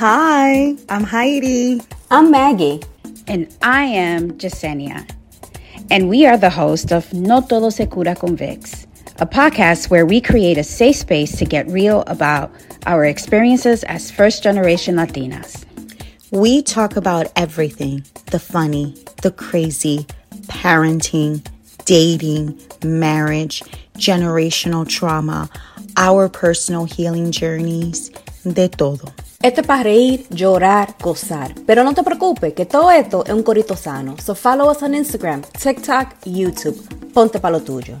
Hi, I'm Haydee. I'm Maggie. And I am Jasenia. And we are the host of No Todo Se Cura con Vicks, a podcast where we create a safe space to get real about our experiences as first generation Latinas. We talk about everything the funny, the crazy, parenting, dating, marriage, generational trauma, our personal healing journeys, de todo. Esto es para reír, llorar, gozar. Pero no te preocupes, que todo esto es un corito sano. So follow us on Instagram, TikTok, YouTube. Ponte pa' lo tuyo.